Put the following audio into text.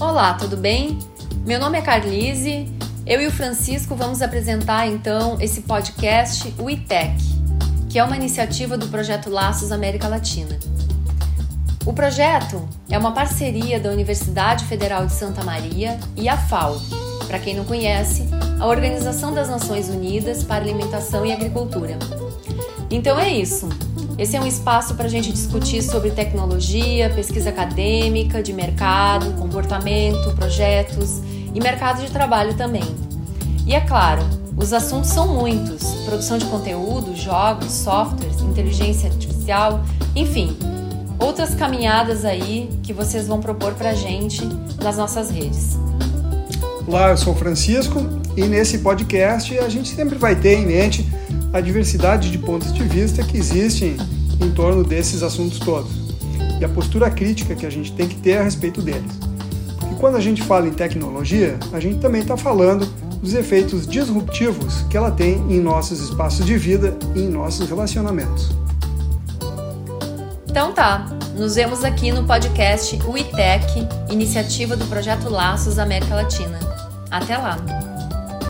Olá, tudo bem? Meu nome é Carlise. Eu e o Francisco vamos apresentar então esse podcast, o ITEC, que é uma iniciativa do projeto Laços América Latina. O projeto é uma parceria da Universidade Federal de Santa Maria e a FAO, para quem não conhece, a Organização das Nações Unidas para Alimentação e Agricultura. Então é isso. Esse é um espaço para a gente discutir sobre tecnologia, pesquisa acadêmica, de mercado, comportamento, projetos e mercado de trabalho também. E é claro, os assuntos são muitos: produção de conteúdo, jogos, softwares, inteligência artificial, enfim, outras caminhadas aí que vocês vão propor para a gente nas nossas redes. Olá, eu sou o Francisco e nesse podcast a gente sempre vai ter em mente a diversidade de pontos de vista que existem em torno desses assuntos todos e a postura crítica que a gente tem que ter a respeito deles. Porque quando a gente fala em tecnologia, a gente também está falando dos efeitos disruptivos que ela tem em nossos espaços de vida e em nossos relacionamentos. Então tá, nos vemos aqui no podcast UITEC, iniciativa do Projeto Laços América Latina. Até lá!